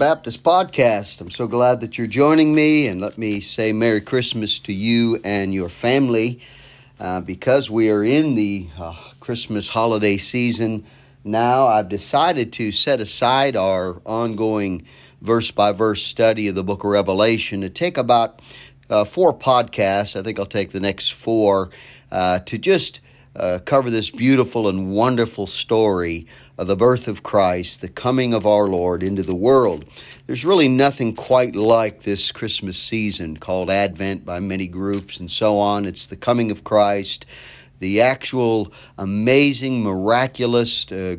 Baptist Podcast. I'm so glad that you're joining me, and let me say Merry Christmas to you and your family. Uh, because we are in the uh, Christmas holiday season now, I've decided to set aside our ongoing verse by verse study of the book of Revelation to take about uh, four podcasts. I think I'll take the next four uh, to just uh, cover this beautiful and wonderful story of the birth of Christ, the coming of our Lord into the world. There's really nothing quite like this Christmas season called Advent by many groups and so on. It's the coming of Christ, the actual amazing, miraculous, uh,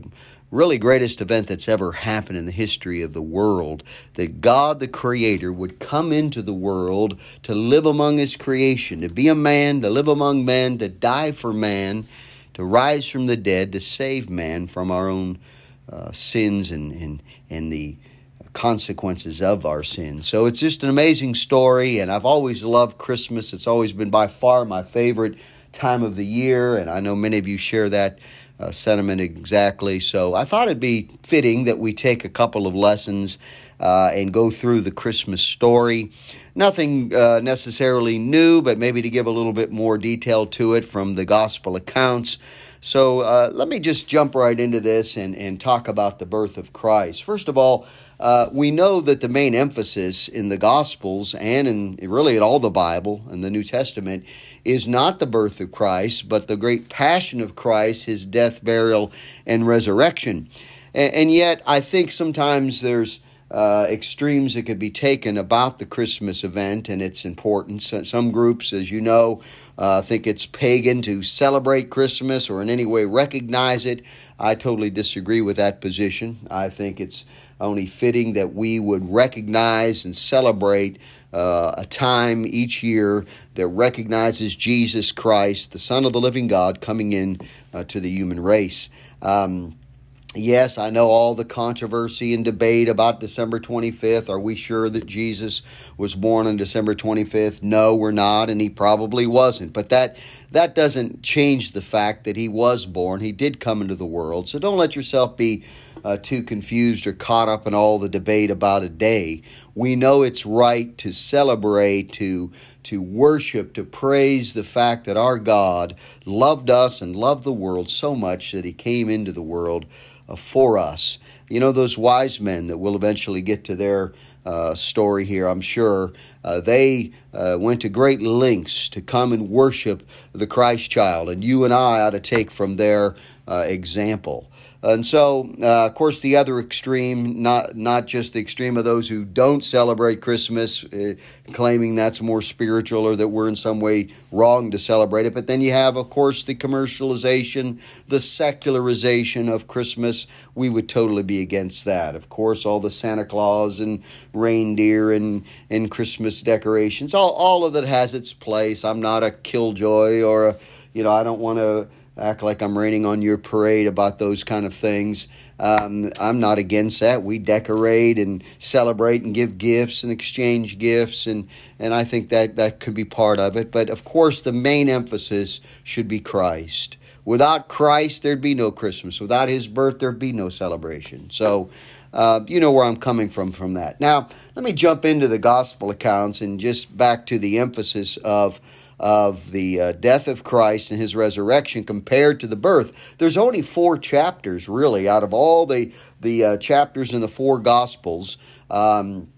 really greatest event that's ever happened in the history of the world that God the Creator would come into the world to live among His creation, to be a man, to live among men, to die for man, to rise from the dead, to save man from our own uh, sins and, and, and the consequences of our sins. So it's just an amazing story, and I've always loved Christmas. It's always been by far my favorite time of the year, and I know many of you share that uh, sentiment exactly. So I thought it'd be fitting that we take a couple of lessons uh, and go through the Christmas story. Nothing uh, necessarily new, but maybe to give a little bit more detail to it from the gospel accounts. So uh, let me just jump right into this and, and talk about the birth of Christ. First of all, uh, we know that the main emphasis in the Gospels and in really in all the Bible and the New Testament is not the birth of Christ, but the great passion of Christ, his death, burial, and resurrection. And, and yet, I think sometimes there's uh, extremes that could be taken about the Christmas event and its importance. Some groups, as you know, uh, think it's pagan to celebrate Christmas or in any way recognize it. I totally disagree with that position. I think it's only fitting that we would recognize and celebrate uh, a time each year that recognizes Jesus Christ, the Son of the living God, coming in uh, to the human race. Um, Yes, I know all the controversy and debate about December 25th. Are we sure that Jesus was born on December 25th? No, we're not, and he probably wasn't. But that that doesn't change the fact that he was born. He did come into the world. So don't let yourself be uh, too confused or caught up in all the debate about a day. We know it's right to celebrate, to to worship, to praise the fact that our God loved us and loved the world so much that he came into the world uh, for us. You know, those wise men that will eventually get to their uh, story here, I'm sure, uh, they uh, went to great lengths to come and worship the Christ child. And you and I ought to take from their uh, example. And so, uh, of course, the other extreme, not not just the extreme of those who don't celebrate Christmas, uh, claiming that's more spiritual or that we're in some way wrong to celebrate it. But then you have, of course, the commercialization, the secularization of Christmas. We would totally be against that. Of course, all the Santa Claus and reindeer and, and Christmas decorations, all, all of that has its place. I'm not a killjoy or a, you know, I don't want to act like I'm raining on your parade about those kind of things. Um, I'm not against that. We decorate and celebrate and give gifts and exchange gifts, and, and I think that that could be part of it. But of course, the main emphasis should be Christ. Without Christ, there'd be no Christmas. Without His birth, there'd be no celebration. So, uh, you know where I'm coming from from that. Now, let me jump into the gospel accounts and just back to the emphasis of of the uh, death of Christ and his resurrection compared to the birth. There's only four chapters, really, out of all the, the uh, chapters in the four Gospels. Um,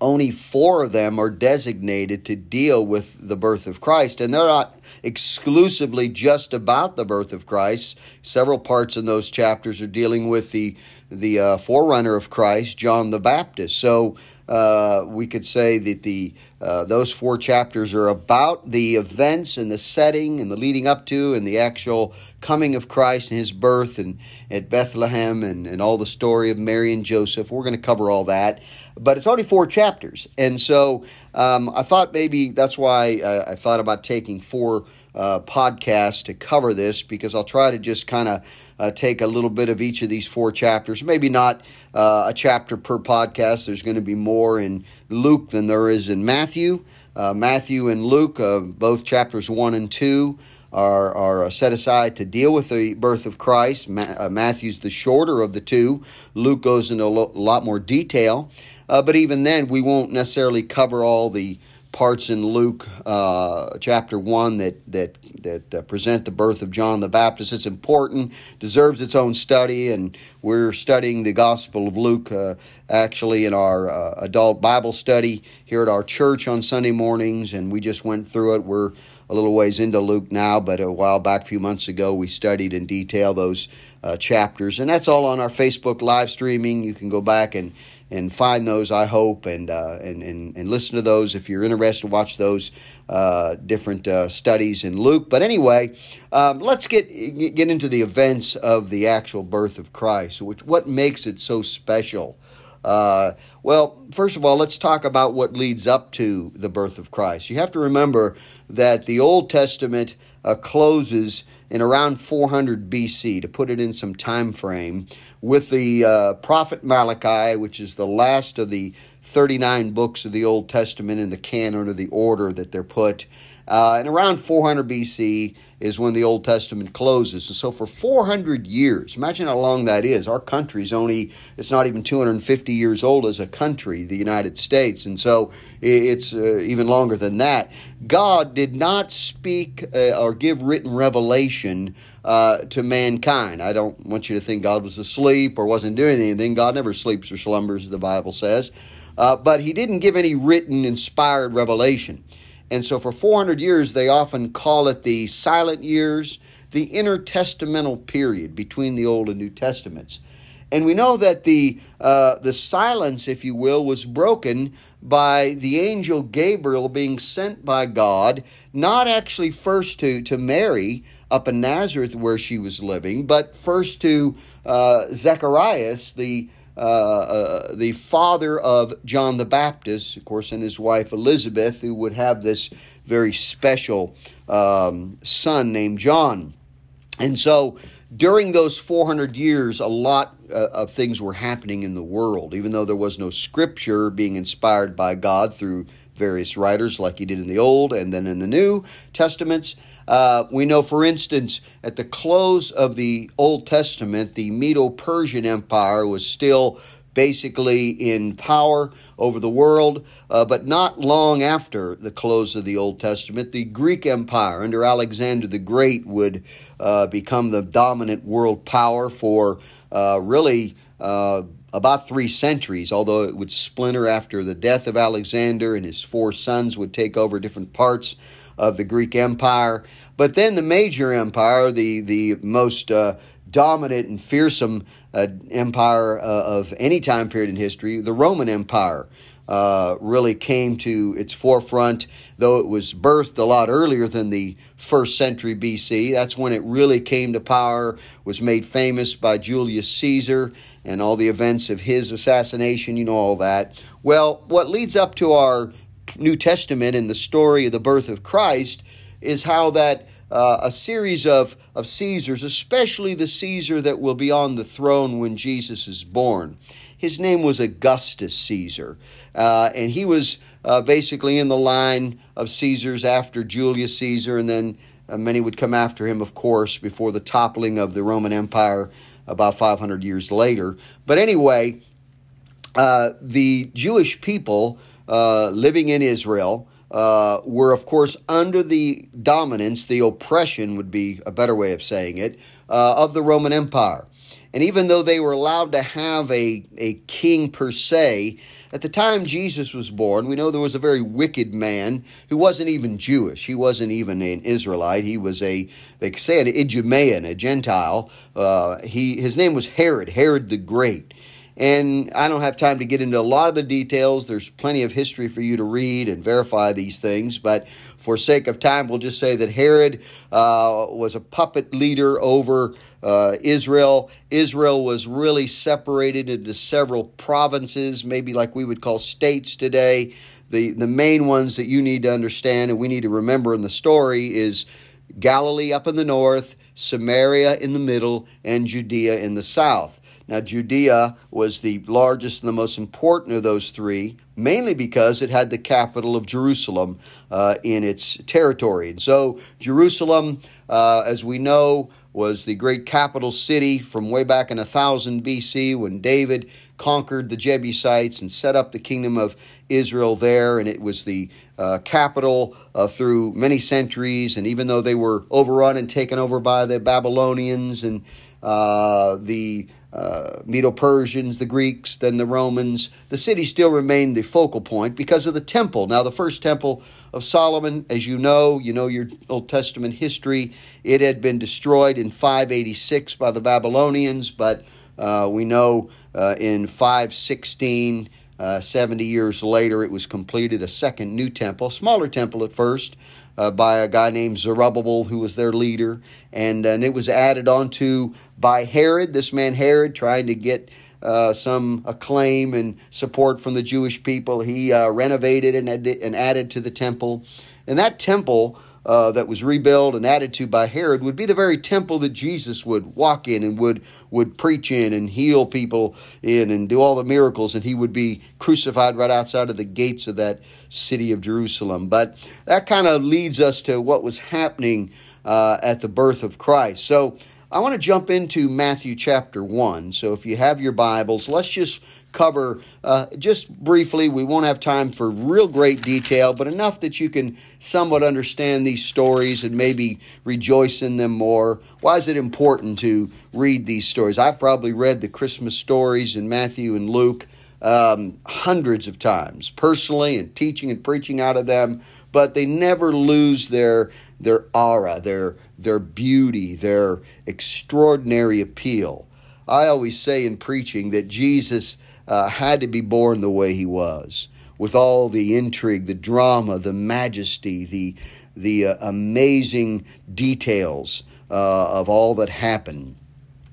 only four of them are designated to deal with the birth of Christ, and they're not exclusively just about the birth of Christ. Several parts in those chapters are dealing with the the uh, forerunner of Christ, John the Baptist. So uh, we could say that the uh, those four chapters are about the events and the setting and the leading up to and the actual coming of Christ and his birth and at Bethlehem and, and all the story of Mary and Joseph. We're going to cover all that, but it's only four chapters, and so um, I thought maybe that's why I, I thought about taking four uh, podcasts to cover this because I'll try to just kind of uh, take a little bit of each of these four chapters. Maybe not uh, a chapter per podcast. There's going to be more in Luke than there is in Matthew. Uh, Matthew and Luke, uh, both chapters one and two, are, are set aside to deal with the birth of Christ. Ma- uh, Matthew's the shorter of the two. Luke goes into a lo- lot more detail. Uh, but even then, we won't necessarily cover all the parts in Luke uh, chapter one that that that uh, present the birth of John the Baptist. It's important, deserves its own study, and we're studying the Gospel of Luke uh, actually in our uh, adult Bible study here at our church on Sunday mornings, and we just went through it. We're a little ways into Luke now, but a while back, a few months ago, we studied in detail those uh, chapters, and that's all on our Facebook live streaming. You can go back and and find those. I hope and uh, and, and and listen to those if you're interested. Watch those uh, different uh, studies in Luke. But anyway, um, let's get get into the events of the actual birth of Christ. Which what makes it so special. Uh, well, first of all, let's talk about what leads up to the birth of Christ. You have to remember that the Old Testament uh, closes in around 400 BC, to put it in some time frame, with the uh, prophet Malachi, which is the last of the 39 books of the Old Testament in the canon or the order that they're put. Uh, and around 400 BC is when the Old Testament closes. And so for 400 years, imagine how long that is. Our country's only, it's not even 250 years old as a country, the United States. And so it's uh, even longer than that. God did not speak uh, or give written revelation uh, to mankind. I don't want you to think God was asleep or wasn't doing anything. God never sleeps or slumbers, the Bible says. Uh, but he didn't give any written, inspired revelation. And so for 400 years, they often call it the silent years, the intertestamental period between the Old and New Testaments. And we know that the, uh, the silence, if you will, was broken by the angel Gabriel being sent by God, not actually first to, to Mary up in Nazareth where she was living, but first to uh, Zacharias, the uh, uh, the father of John the Baptist, of course, and his wife Elizabeth, who would have this very special um, son named John. And so during those 400 years, a lot uh, of things were happening in the world, even though there was no scripture being inspired by God through various writers, like he did in the Old and then in the New Testaments. Uh, we know, for instance, at the close of the Old Testament, the Medo Persian Empire was still basically in power over the world. Uh, but not long after the close of the Old Testament, the Greek Empire under Alexander the Great would uh, become the dominant world power for uh, really uh, about three centuries, although it would splinter after the death of Alexander and his four sons would take over different parts of the Greek Empire. But then the major empire, the, the most uh, dominant and fearsome uh, empire uh, of any time period in history, the Roman Empire, uh, really came to its forefront, though it was birthed a lot earlier than the first century BC. That's when it really came to power, was made famous by Julius Caesar and all the events of his assassination. You know all that. Well, what leads up to our New Testament and the story of the birth of Christ is how that uh, a series of, of Caesars, especially the Caesar that will be on the throne when Jesus is born. His name was Augustus Caesar, uh, and he was uh, basically in the line of Caesars after Julius Caesar, and then uh, many would come after him, of course, before the toppling of the Roman Empire about 500 years later. But anyway, uh, the Jewish people uh, living in Israel uh, were, of course, under the dominance, the oppression would be a better way of saying it, uh, of the Roman Empire. And even though they were allowed to have a, a king per se, at the time Jesus was born, we know there was a very wicked man who wasn't even Jewish. He wasn't even an Israelite. He was a, they say, an Idumean, a Gentile. Uh, he, his name was Herod, Herod the Great. And I don't have time to get into a lot of the details. There's plenty of history for you to read and verify these things. But for sake of time, we'll just say that Herod uh, was a puppet leader over uh, Israel. Israel was really separated into several provinces, maybe like we would call states today. The, the main ones that you need to understand and we need to remember in the story is Galilee up in the north, Samaria in the middle, and Judea in the south. Now, Judea was the largest and the most important of those three, mainly because it had the capital of Jerusalem uh, in its territory. And so, Jerusalem, uh, as we know, was the great capital city from way back in 1000 BC when David conquered the Jebusites and set up the kingdom of Israel there, and it was the uh, capital uh, through many centuries. And even though they were overrun and taken over by the Babylonians and uh, the uh, Medo Persians, the Greeks, then the Romans, the city still remained the focal point because of the temple. Now, the first temple of Solomon, as you know, you know your Old Testament history, it had been destroyed in 586 by the Babylonians, but uh, we know uh, in 516, uh, 70 years later, it was completed a second new temple, smaller temple at first, uh, by a guy named Zerubbabel, who was their leader, and, and it was added onto by Herod. This man Herod, trying to get uh, some acclaim and support from the Jewish people, he uh, renovated and, and added to the temple, and that temple uh, that was rebuilt and added to by Herod would be the very temple that Jesus would walk in and would would preach in and heal people in and do all the miracles, and he would be crucified right outside of the gates of that city of Jerusalem. But that kind of leads us to what was happening uh, at the birth of Christ. So I want to jump into Matthew chapter 1. So if you have your Bibles, let's just cover uh, just briefly. We won't have time for real great detail, but enough that you can somewhat understand these stories and maybe rejoice in them more. Why is it important to read these stories? I've probably read the Christmas stories in Matthew and Luke um, hundreds of times, personally, and teaching and preaching out of them, but they never lose their their aura, their their beauty, their extraordinary appeal. I always say in preaching that Jesus uh, had to be born the way he was, with all the intrigue, the drama, the majesty, the the uh, amazing details uh, of all that happened.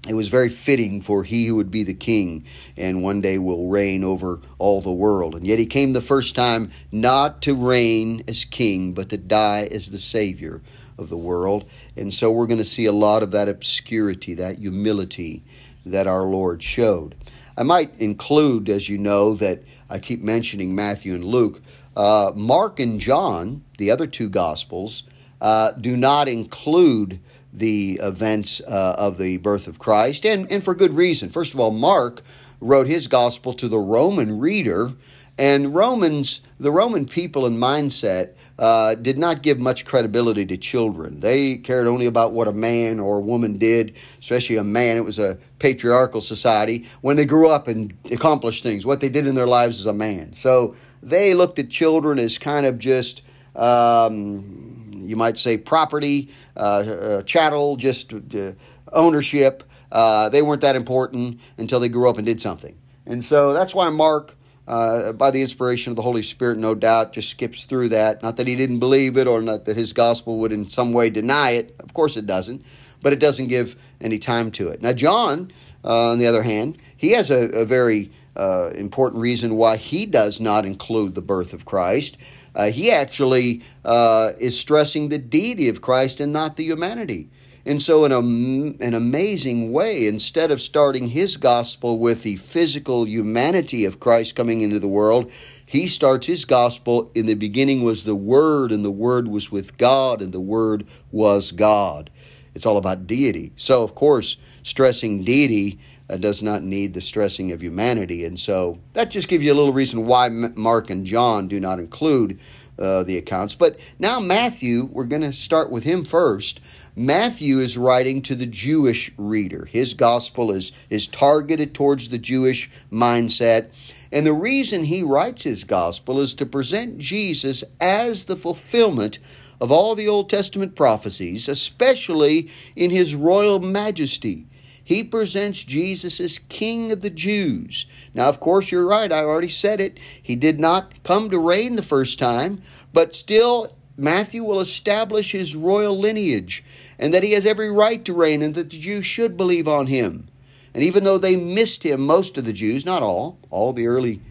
It was very fitting for he who would be the king and one day will reign over all the world. And yet he came the first time not to reign as king, but to die as the Savior of the world. And so we're going to see a lot of that obscurity, that humility that our Lord showed. I might include, as you know, that I keep mentioning Matthew and Luke. Uh, Mark and John, the other two Gospels, uh, do not include the events uh, of the birth of Christ, and, and for good reason. First of all, Mark wrote his Gospel to the Roman reader, and Romans, the Roman people and mindset, uh, did not give much credibility to children. They cared only about what a man or a woman did, especially a man. It was a patriarchal society. When they grew up and accomplished things, what they did in their lives as a man. So they looked at children as kind of just, um, you might say, property, uh, uh, chattel, just uh, ownership. Uh, they weren't that important until they grew up and did something. And so that's why Mark uh, by the inspiration of the Holy Spirit, no doubt, just skips through that. Not that he didn't believe it or not that his gospel would in some way deny it. Of course it doesn't. But it doesn't give any time to it. Now, John, uh, on the other hand, he has a, a very uh, important reason why he does not include the birth of Christ. Uh, he actually uh, is stressing the deity of Christ and not the humanity. And so, in a, an amazing way, instead of starting his gospel with the physical humanity of Christ coming into the world, he starts his gospel in the beginning was the Word, and the Word was with God, and the Word was God. It's all about deity. So, of course, stressing deity uh, does not need the stressing of humanity. And so that just gives you a little reason why Mark and John do not include uh, the accounts. But now, Matthew, we're going to start with him first. Matthew is writing to the Jewish reader. His gospel is, is targeted towards the Jewish mindset. And the reason he writes his gospel is to present Jesus as the fulfillment of all the Old Testament prophecies, especially in his royal majesty. He presents Jesus as King of the Jews. Now, of course, you're right. I already said it. He did not come to reign the first time, but still, Matthew will establish his royal lineage and that he has every right to reign and that the Jews should believe on him. And even though they missed him, most of the Jews, not all, all the early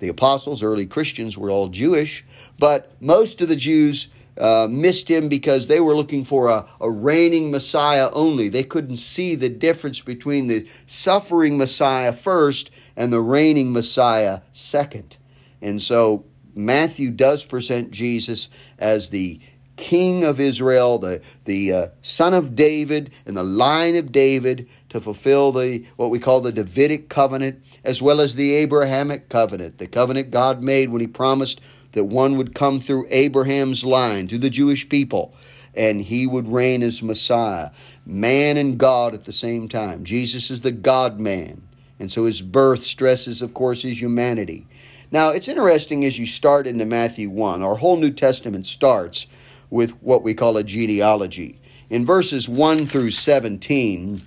the apostles, early Christians were all Jewish, but most of the Jews uh, missed him because they were looking for a, a reigning Messiah only. They couldn't see the difference between the suffering Messiah first and the reigning Messiah second. And so Matthew does present Jesus as the king of Israel, the, the uh, son of David, and the line of David to fulfill the what we call the Davidic covenant, as well as the Abrahamic covenant, the covenant God made when he promised that one would come through Abraham's line, to the Jewish people, and he would reign as Messiah, man and God at the same time. Jesus is the God man. And so his birth stresses, of course, his humanity. Now, it's interesting as you start into Matthew 1, our whole New Testament starts with what we call a genealogy. In verses 1 through 17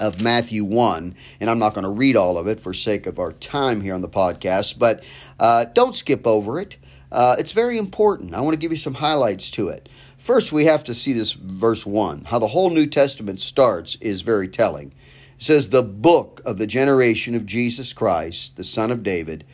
of Matthew 1, and I'm not going to read all of it for sake of our time here on the podcast, but uh, don't skip over it. Uh, it's very important. I want to give you some highlights to it. First, we have to see this verse 1. How the whole New Testament starts is very telling. It says, The book of the generation of Jesus Christ, the son of David,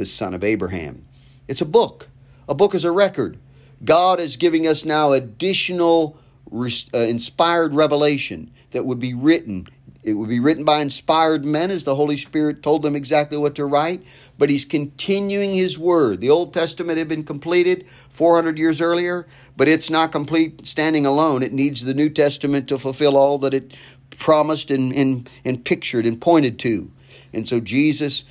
the son of Abraham. It's a book. A book is a record. God is giving us now additional uh, inspired revelation that would be written it would be written by inspired men as the Holy Spirit told them exactly what to write, but he's continuing his word. The Old Testament had been completed 400 years earlier, but it's not complete standing alone. It needs the New Testament to fulfill all that it promised and, and, and pictured and pointed to. And so Jesus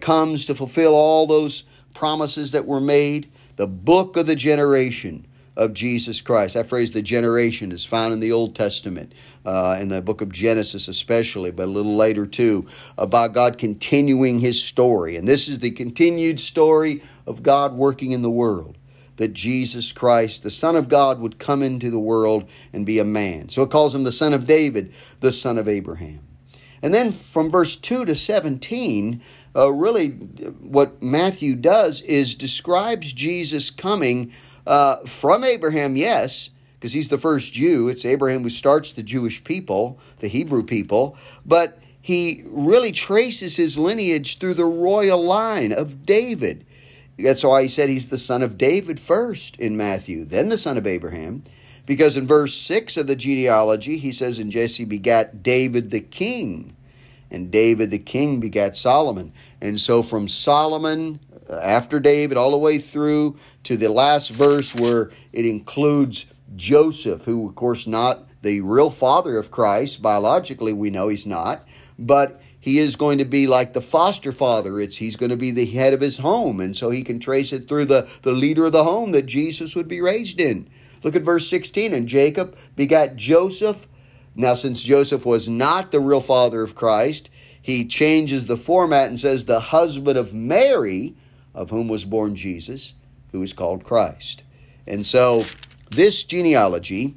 comes to fulfill all those promises that were made. The book of the generation of Jesus Christ. That phrase, the generation, is found in the Old Testament, uh, in the book of Genesis especially, but a little later too, about God continuing his story. And this is the continued story of God working in the world. That Jesus Christ, the Son of God, would come into the world and be a man. So it calls him the Son of David, the Son of Abraham. And then from verse 2 to 17, uh, really what Matthew does is describes Jesus coming uh, from Abraham, yes, because he's the first Jew. It's Abraham who starts the Jewish people, the Hebrew people. But he really traces his lineage through the royal line of David. That's why he said he's the son of David first in Matthew, then the son of Abraham. Because in verse 6 of the genealogy, he says, And Jesse begat David the king, and David the king begat Solomon. And so from Solomon uh, after David, all the way through to the last verse where it includes Joseph, who, of course, not the real father of Christ. Biologically, we know he's not, but he is going to be like the foster father. It's he's going to be the head of his home, and so he can trace it through the, the leader of the home that Jesus would be raised in. Look at verse 16. And Jacob begat Joseph. Now, since Joseph was not the real father of Christ, he changes the format and says the husband of Mary, of whom was born Jesus, who is called Christ. And so this genealogy,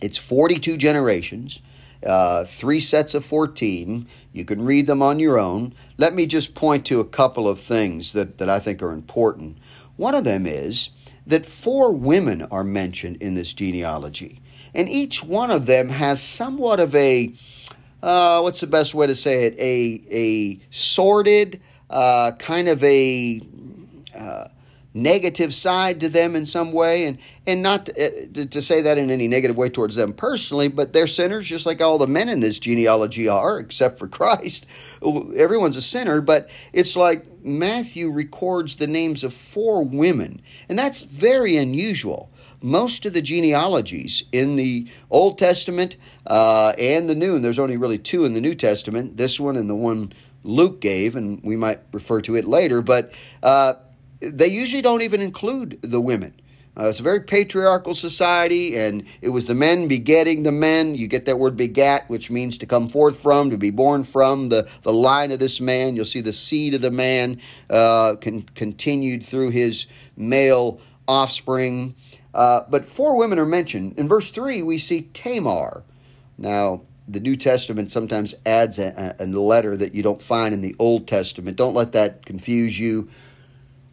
it's 42 generations, uh, three sets of 14. You can read them on your own. Let me just point to a couple of things that, that I think are important. One of them is that four women are mentioned in this genealogy, and each one of them has somewhat of a uh, what's the best way to say it? A a sordid, uh, kind of a uh, negative side to them in some way, and and not to, uh, to, say that in any negative way towards them personally, but they're sinners just like all the men in this genealogy are, except for Christ. Everyone's a sinner, but it's like Matthew records the names of four women, and that's very unusual. Most of the genealogies in the Old Testament uh, and the New, and there's only really two in the New Testament, this one and the one Luke gave, and we might refer to it later, but uh, they usually don't even include the women. Uh, it's a very patriarchal society, and it was the men begetting the men. You get that word begat, which means to come forth from, to be born from, the, the line of this man. You'll see the seed of the man uh, con- continued through his male offspring. Uh, but four women are mentioned. In verse 3, we see Tamar. Now, the New Testament sometimes adds a, a letter that you don't find in the Old Testament. Don't let that confuse you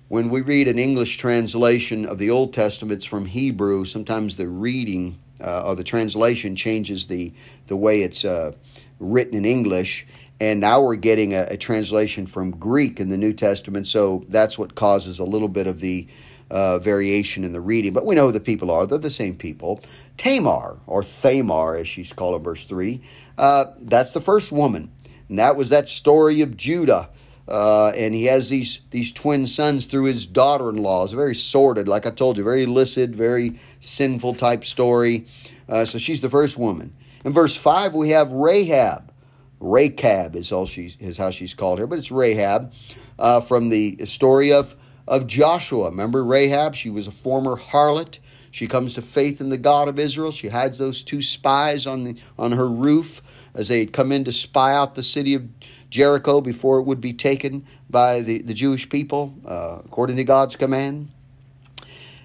when we read an English translation of the Old Testament from Hebrew, sometimes the reading uh, or the translation changes the, the way it's uh, written in English. And now we're getting a, a, translation from Greek in the New Testament, so that's what causes a little bit of the uh, variation in the reading. But we know who the people are, they're the same people. Tamar, or Thamar, as she's called in verse 3, uh, that's the first woman. And that was that story of Judah Uh, and he has these these twin sons through his daughter-in-law. It's very sordid, like I told you, very illicit, very sinful type story. Uh, so she's the first woman. In verse five, we have Rahab. Rahab is all she is how she's called here, but it's Rahab uh, from the story of of Joshua. Remember Rahab? She was a former harlot. She comes to faith in the God of Israel. She hides those two spies on the, on her roof as they had come in to spy out the city of Jericho before it would be taken by the, the Jewish people, uh, according to God's command.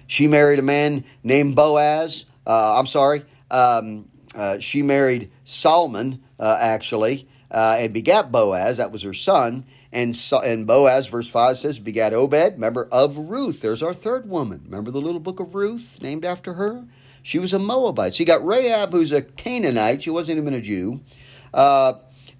She married a man named Boaz. Uh, I'm sorry. Um, uh, she married Solomon, uh, actually, uh, and begat Boaz. That was her son. And, and Boaz, verse 5 says, begat Obed, remember, of Ruth. There's our third woman. Remember the little book of Ruth, named after her? She was a Moabite. So you got Rahab, who's a Canaanite. She wasn't even a Jew. Uh,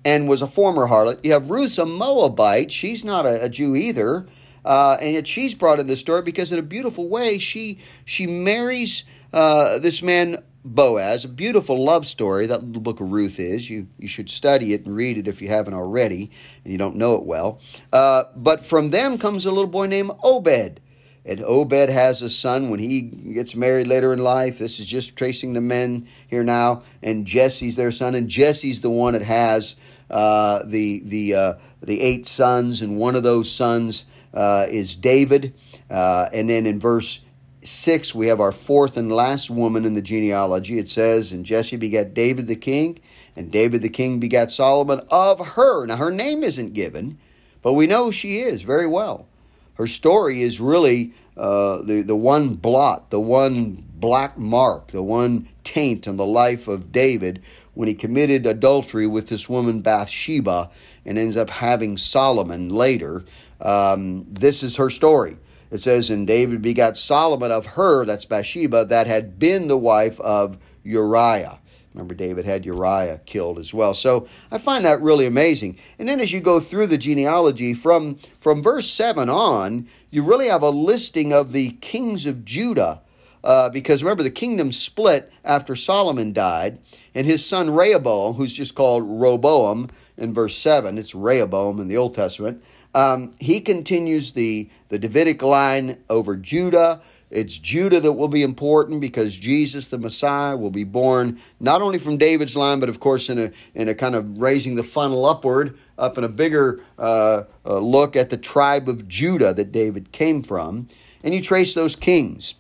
and was a former harlot. You have Ruth's a Moabite. She's not a, a Jew either. Uh, and yet she's brought in this story because in a beautiful way she she marries uh, this man Boaz, a beautiful love story that little book of Ruth is. You you should study it and read it if you haven't already and you don't know it well. Uh, but from them comes a little boy named Obed. And Obed has a son when he gets married later in life. This is just tracing the men here now. And Jesse's their son, and Jesse's the one that has uh, the the uh, the eight sons, and one of those sons uh, is David. Uh, and then in verse 6, we have our fourth and last woman in the genealogy. It says, And Jesse begat David the king, and David the king begat Solomon of her. Now, her name isn't given, but we know she is very well. Her story is really uh, the, the one blot, the one black mark, the one taint on the life of David when he committed adultery with this woman Bathsheba and ends up having Solomon later. Um, this is her story. It says, And David begot Solomon of her, that's Bathsheba, that had been the wife of Uriah. Remember, David had Uriah killed as well. So I find that really amazing. And then as you go through the genealogy from, from verse 7 on, you really have a listing of the kings of Judah. Uh, because remember, the kingdom split after Solomon died, and his son Rehoboam, who's just called Roboam in verse 7, it's Rehoboam in the Old Testament, um, he continues the, the Davidic line over Judah. It's Judah that will be important because Jesus, the Messiah, will be born not only from David's line, but of course in a in a kind of raising the funnel upward, up in a bigger uh, uh, look at the tribe of Judah that David came from, and you trace those kings.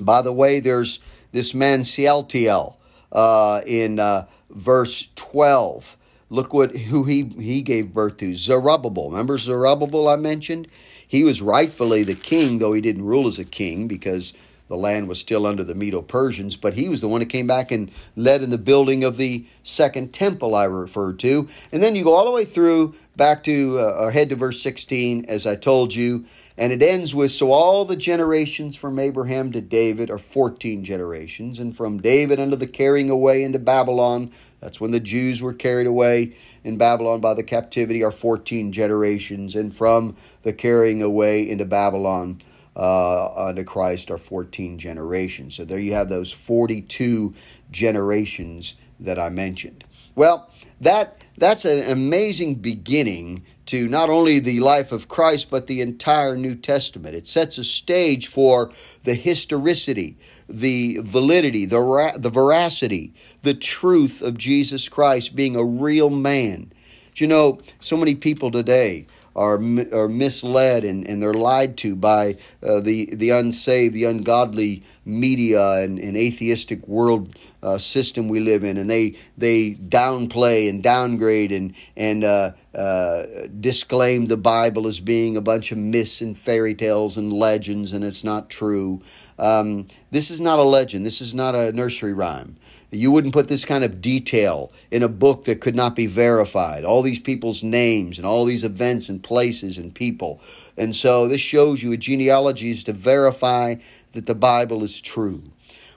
By the way, there's this man Sealtiel uh, in uh, verse twelve. Look what who he he gave birth to Zerubbabel. Remember Zerubbabel I mentioned? He was rightfully the king, though he didn't rule as a king because the land was still under the Medo Persians, but he was the one that came back and led in the building of the second temple I referred to. And then you go all the way through back to uh, or head to verse 16, as I told you, and it ends with so all the generations from Abraham to David are 14 generations, and from David unto the carrying away into Babylon that's when the Jews were carried away in Babylon by the captivity, are 14 generations. And from the carrying away into Babylon uh, unto Christ are 14 generations. So there you have those 42 generations that I mentioned. Well, that that's an amazing beginning to not only the life of Christ, but the entire New Testament. It sets a stage for the historicity, the validity, the, the veracity, the truth of Jesus Christ being a real man. Do you know, so many people today are, are misled and, and they're lied to by uh, the, the unsaved, the ungodly media and, and atheistic world uh, system we live in, and they they downplay and downgrade and and uh, uh, disclaim the Bible as being a bunch of myths and fairy tales and legends, and it's not true. Um, this is not a legend. This is not a nursery rhyme. You wouldn't put this kind of detail in a book that could not be verified. All these people's names and all these events and places and people. And so this shows you a genealogy is to verify that the Bible is true.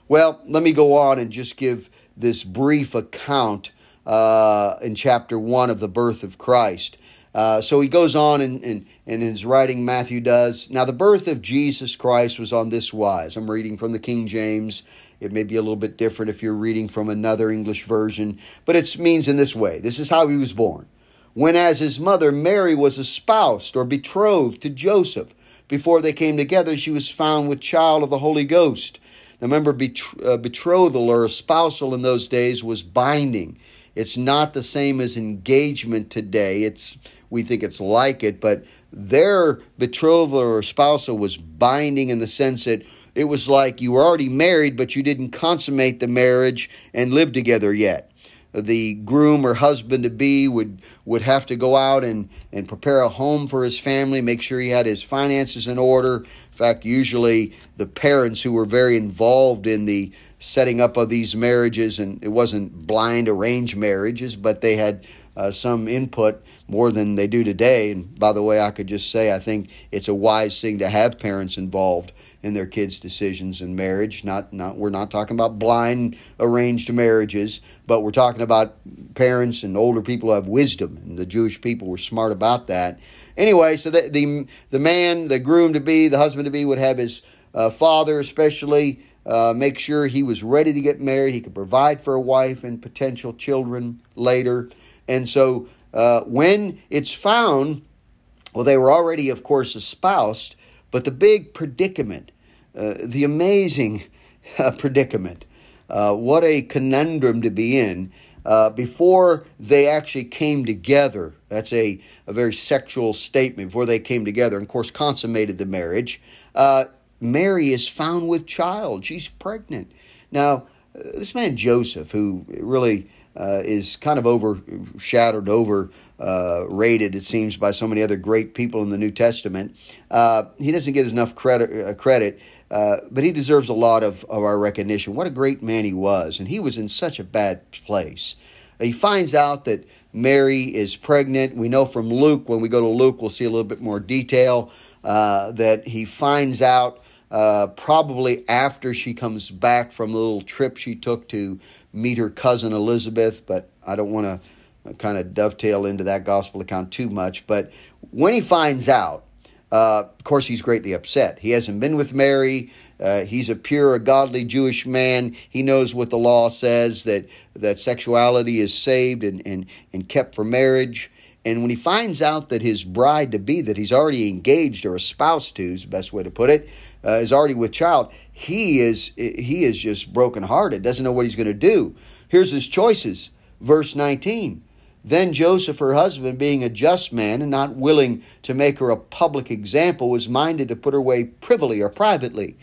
Well, let me go on and just give this brief account uh, in chapter 1 of the birth of Christ. Uh, so he goes on in, in, in his writing, Matthew does. Now, the birth of Jesus Christ was on this wise. I'm reading from the King James. It may be a little bit different if you're reading from another English version, but it means in this way. This is how he was born. when as his mother Mary was espoused or betrothed to Joseph. Before they came together, she was found with child of the Holy Ghost. Now remember, uh, betrothal or espousal in those days was binding. It's not the same as engagement today. It's we think it's like it, but their betrothal or spousal was binding in the sense that it was like you were already married, but you didn't consummate the marriage and live together yet. The groom or husband to be would, would have to go out and, and prepare a home for his family, make sure he had his finances in order. In fact, usually the parents who were very involved in the setting up of these marriages, and it wasn't blind arranged marriages, but they had uh, some input more than they do today. And by the way, I could just say I think it's a wise thing to have parents involved in their kids' decisions in marriage. Not not we're not talking about blind arranged marriages, but we're talking about parents and older people who have wisdom, and the Jewish people were smart about that. Anyway, so the the, the man, the groom to be, the husband to be would have his uh, father, especially. Uh, make sure he was ready to get married. He could provide for a wife and potential children later. And so uh, when it's found, well, they were already, of course, espoused, but the big predicament, uh, the amazing uh, predicament, uh, what a conundrum to be in. Uh, before they actually came together, that's a, a very sexual statement, before they came together, and of course, consummated the marriage, Mary is found with child. She's pregnant. Now, uh, this man Joseph, who really uh, is kind of overshadowed, over uh, it seems, by so many other great people in the New Testament. Uh, he doesn't get enough credit, uh, credit uh, but he deserves a lot of, of our recognition. What a great man he was, and he was in such a bad place. He finds out that Mary is pregnant. We know from Luke, when we go to Luke, we'll see a little bit more detail, that he finds out uh, probably after she comes back from the little trip she took to meet her cousin Elizabeth, but I don't want to kind of dovetail into that gospel account too much. But when he finds out, uh, of course, he's greatly upset. He hasn't been with Mary. Uh, he's a pure, a godly Jewish man. He knows what the law says that that sexuality is saved and, and, and kept for marriage. And when he finds out that his bride to be, that he's already engaged or espoused to, is the best way to put it, uh, is already with child, he is he is just brokenhearted, doesn't know what he's going to do. Here's his choices. Verse 19. Then Joseph, her husband, being a just man and not willing to make her a public example, was minded to put her away privily or privately.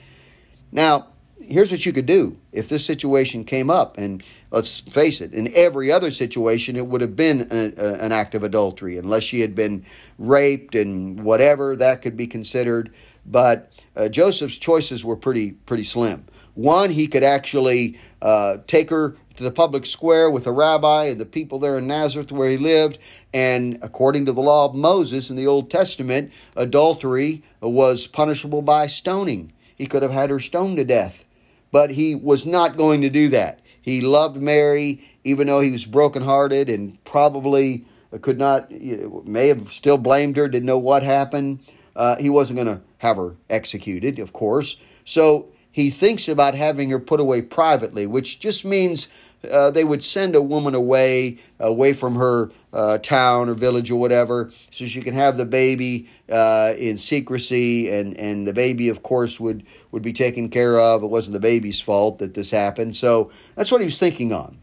Now, here's what you could do if this situation came up, and let's face it, in every other situation, it would have been a, a, an act of adultery, unless she had been raped and whatever, that could be considered. But uh, Joseph's choices were pretty pretty slim. One, he could actually uh, take her to the public square with a rabbi and the people there in Nazareth where he lived. And according to the law of Moses in the Old Testament, adultery was punishable by stoning. He could have had her stoned to death, but he was not going to do that. He loved Mary, even though he was brokenhearted and probably could not, may have still blamed her, didn't know what happened. Uh, he wasn't going to have her executed, of course. So he thinks about having her put away privately, which just means uh, they would send a woman away, away from her uh, town or village or whatever, so she can have the baby uh, in secrecy, and, and the baby, of course, would, would be taken care of. It wasn't the baby's fault that this happened. So that's what he was thinking on.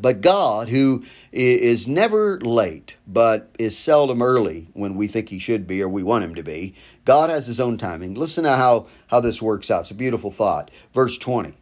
But God, who is never late, but is seldom early when we think he should be or we want him to be, God has his own timing. Listen to how, how this works out. It's a beautiful thought. Verse 20.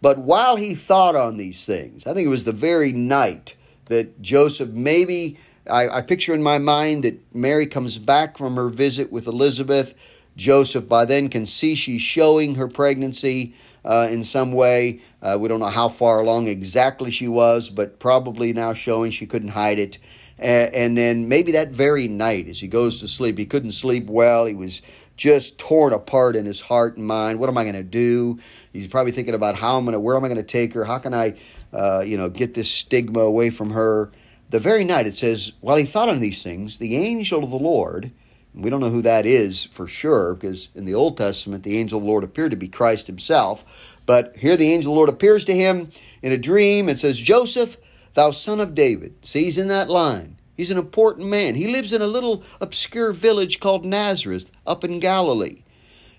But while he thought on these things, I think it was the very night that Joseph maybe, I, I picture in my mind that Mary comes back from her visit with Elizabeth. Joseph by then can see she's showing her pregnancy uh, in some way. Uh, we don't know how far along exactly she was, but probably now showing she couldn't hide it. And, and then maybe that very night, as he goes to sleep, he couldn't sleep well. He was just torn apart in his heart and mind. What am I going to do? He's probably thinking about how I'm going to, where am I going to take her? How can I, uh, you know, get this stigma away from her? The very night it says, while he thought on these things, the angel of the Lord we don't know who that is for sure because in the Old Testament, the angel of the Lord appeared to be Christ himself. But here the angel of the Lord appears to him in a dream and says, Joseph, thou son of David. See, he's in that line. He's an important man. He lives in a little obscure village called Nazareth up in Galilee.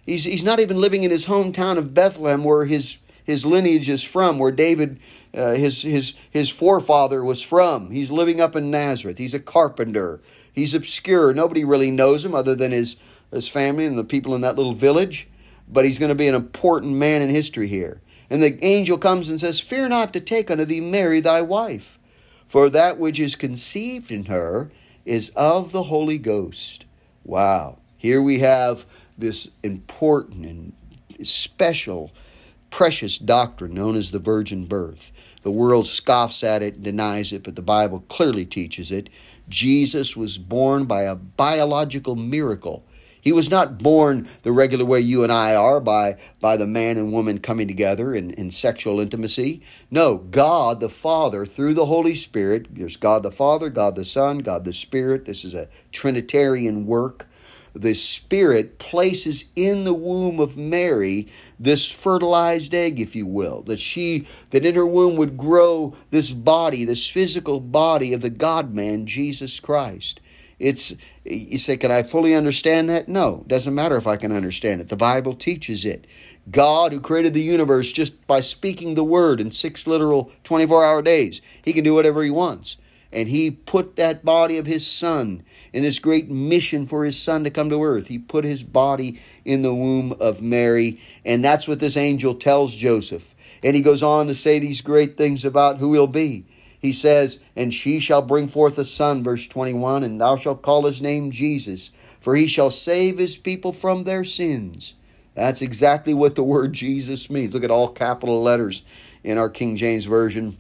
He's, he's not even living in his hometown of Bethlehem where his, his lineage is from, where David, uh, his, his, his forefather, was from. He's living up in Nazareth. He's a carpenter. He's obscure. Nobody really knows him other than his, his family and the people in that little village. But he's going to be an important man in history here. And the angel comes and says, Fear not to take unto thee Mary thy wife, for that which is conceived in her is of the Holy Ghost. Wow. Here we have this important and special, precious doctrine known as the virgin birth. The world scoffs at it, denies it, but the Bible clearly teaches it. Jesus was born by a biological miracle. He was not born the regular way you and I are by, by the man and woman coming together in, in sexual intimacy. No, God the Father, through the Holy Spirit, there's God the Father, God the Son, God the Spirit. This is a Trinitarian work the Spirit places in the womb of Mary this fertilized egg, if you will, that she, that in her womb would grow this body, this physical body of the God man, Jesus Christ. It's, you say, can I fully understand that? No, doesn't matter if I can understand it. The Bible teaches it. God, who created the universe just by speaking the word in six literal 24 hour days, he can do whatever he wants and he put that body of his son in this great mission for his son to come to earth. He put his body in the womb of Mary, and that's what this angel tells Joseph. And he goes on to say these great things about who he'll be. He says, And she shall bring forth a son, verse 21, and thou shalt call his name Jesus, for he shall save his people from their sins. That's exactly what the word Jesus means. Look at all capital letters in our King James Version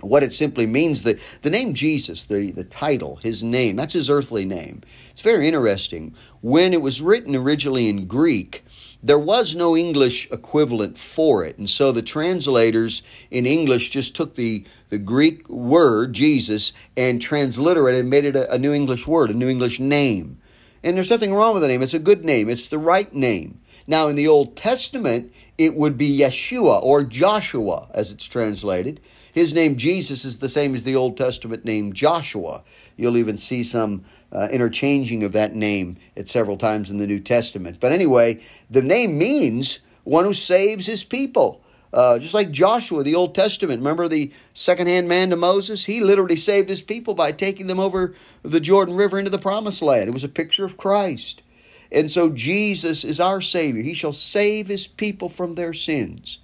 what it simply means the, the name jesus the, the title his name that's his earthly name. It's very interesting. When it was written originally in greek there was no english equivalent for it. And so the translators in english just took the, the greek word jesus and transliterated and made it a, a new english word a new english name. And there's nothing wrong with the name. It's a good name. It's the right name. Now in the old testament it would be yeshua or joshua as it's translated his name, Jesus, is the same as the Old Testament name Joshua. You'll even see some uh, interchanging of that name at several times in the New Testament. But anyway, the name means one who saves his people. Uh, just like Joshua, the Old Testament. Remember the second-hand man to Moses? He literally saved his people by taking them over the Jordan River into the promised land. It was a picture of Christ. And so Jesus is our Savior. He shall save his people from their sins.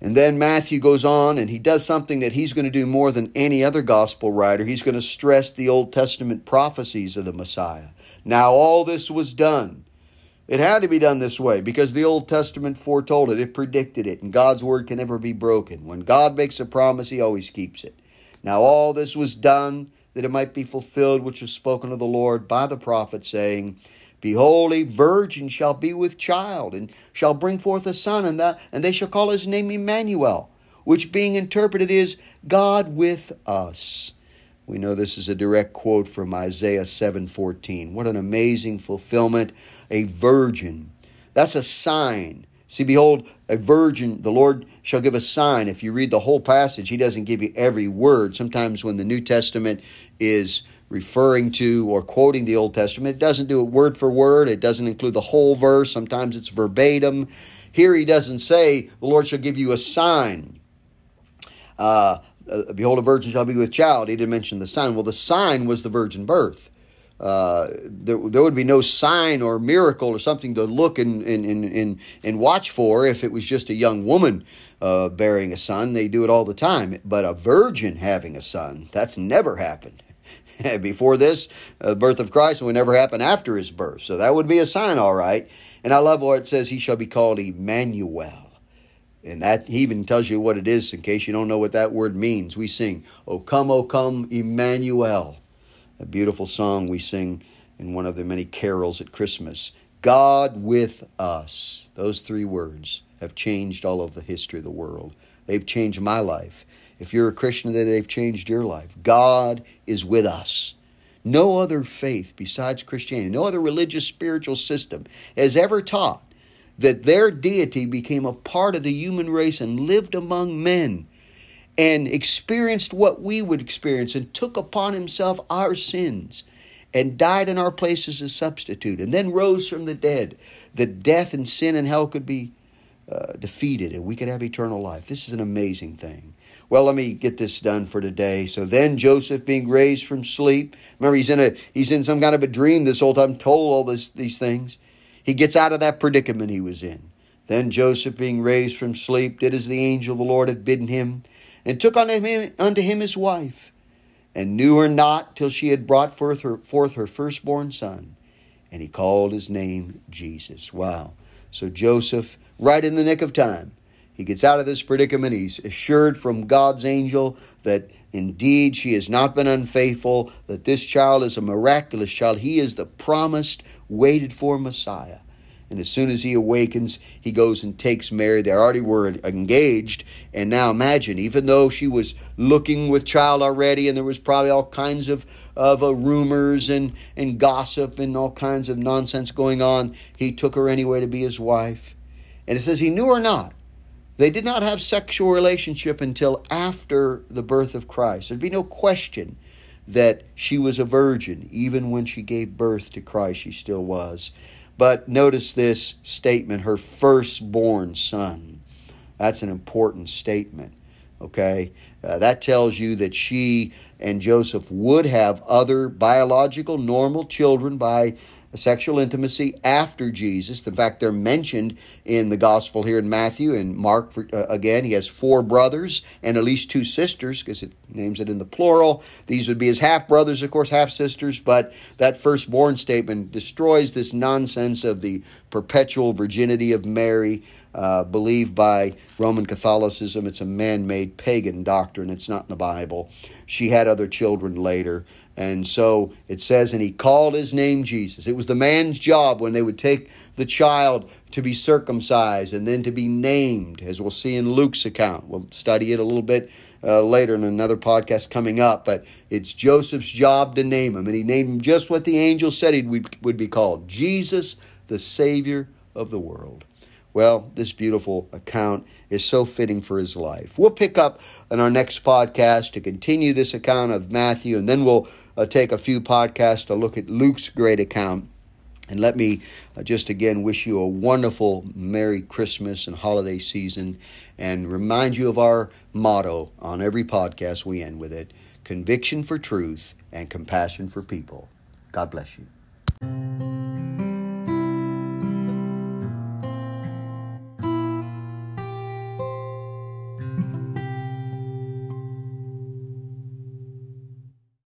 And then Matthew goes on and he does something that he's going to do more than any other gospel writer. He's going to stress the Old Testament prophecies of the Messiah. Now, all this was done. It had to be done this way because the Old Testament foretold it, it predicted it, and God's word can never be broken. When God makes a promise, he always keeps it. Now, all this was done that it might be fulfilled, which was spoken of the Lord by the prophet, saying, Behold, a virgin shall be with child, and shall bring forth a son, and, that, and they shall call his name Emmanuel, which being interpreted is God with us. We know this is a direct quote from Isaiah 7:14. What an amazing fulfillment, a virgin. That's a sign. See, behold, a virgin, the Lord shall give a sign. If you read the whole passage, he doesn't give you every word. Sometimes when the New Testament is referring to or quoting the Old Testament. It doesn't do it word for word, it doesn't include the whole verse. Sometimes it's verbatim. Here he doesn't say, The Lord shall give you a sign. Uh, uh, Behold, a virgin shall be with child. He didn't mention the sign. Well, the sign was the virgin birth. Uh, there, there would be no sign or miracle or something to look and, and, and, and, watch for if it was just a young woman uh, bearing a son. They do it all the time. But a virgin having a son, that's never happened. before this, uh, the birth of Christ would never happen after his birth. So that would be a sign, all right. And I love where it says he shall be called Emmanuel. And that he even tells you what it is in case you don't know what that word means. We sing, O come, O come, Emmanuel. A beautiful song we sing in one of the many carols at Christmas. God with us. Those three words have changed all of the history of the world. They've changed my life. If you're a Christian today, they've changed your life. God is with us. No other faith besides Christianity, no other religious spiritual system has ever taught that their deity became a part of the human race and lived among men and experienced what we would experience and took upon himself our sins and died in our place as a substitute and then rose from the dead, that death and sin and hell could be uh, defeated and we could have eternal life. This is an amazing thing. Well, let me get this done for today. So then Joseph being raised from sleep, remember he's in a he's in some kind of a dream this whole time, told all this, these things. He gets out of that predicament he was in. Then Joseph being raised from sleep did as the angel of the Lord had bidden him, and took unto him, unto him his wife, and knew her not till she had brought forth her, forth her firstborn son. And he called his name Jesus. Wow. So Joseph, right in the nick of time, he gets out of this predicament. He's assured from God's angel that indeed she has not been unfaithful, that this child is a miraculous child. He is the promised, waited for Messiah. And as soon as he awakens, he goes and takes Mary. They already were engaged. And now imagine, even though she was looking with child already, and there was probably all kinds of, of uh, rumors and, and gossip and all kinds of nonsense going on, he took her anyway to be his wife. And it says he knew her not. They did not have sexual relationship until after the birth of Christ. There'd be no question that she was a virgin. Even when she gave birth to Christ, she still was. But notice this statement her firstborn son. That's an important statement. Okay? Uh, that tells you that she and Joseph would have other biological, normal children by sexual intimacy after Jesus. In fact, they're mentioned in the gospel here in Matthew and Mark. For, uh, again, he has four brothers and at least two sisters because it names it in the plural. These would be his half brothers, of course, half sisters. But that firstborn statement destroys this nonsense of the perpetual virginity of Mary, uh, believed by Roman Catholicism. It's a man made pagan doctrine, it's not in the Bible. She had other children later. And so it says, and he called his name Jesus. It was the man's job when they would take the child to be circumcised and then to be named, as we'll see in Luke's account. We'll study it a little bit uh, later in another podcast coming up, but it's Joseph's job to name him. And he named him just what the angel said he would be called Jesus, the Savior of the world. Well, this beautiful account is so fitting for his life. We'll pick up in our next podcast to continue this account of Matthew, and then we'll uh, take a few podcasts to look at Luke's great account. And let me uh, just again wish you a wonderful Merry Christmas and holiday season and remind you of our motto on every podcast we end with it conviction for truth and compassion for people. God bless you.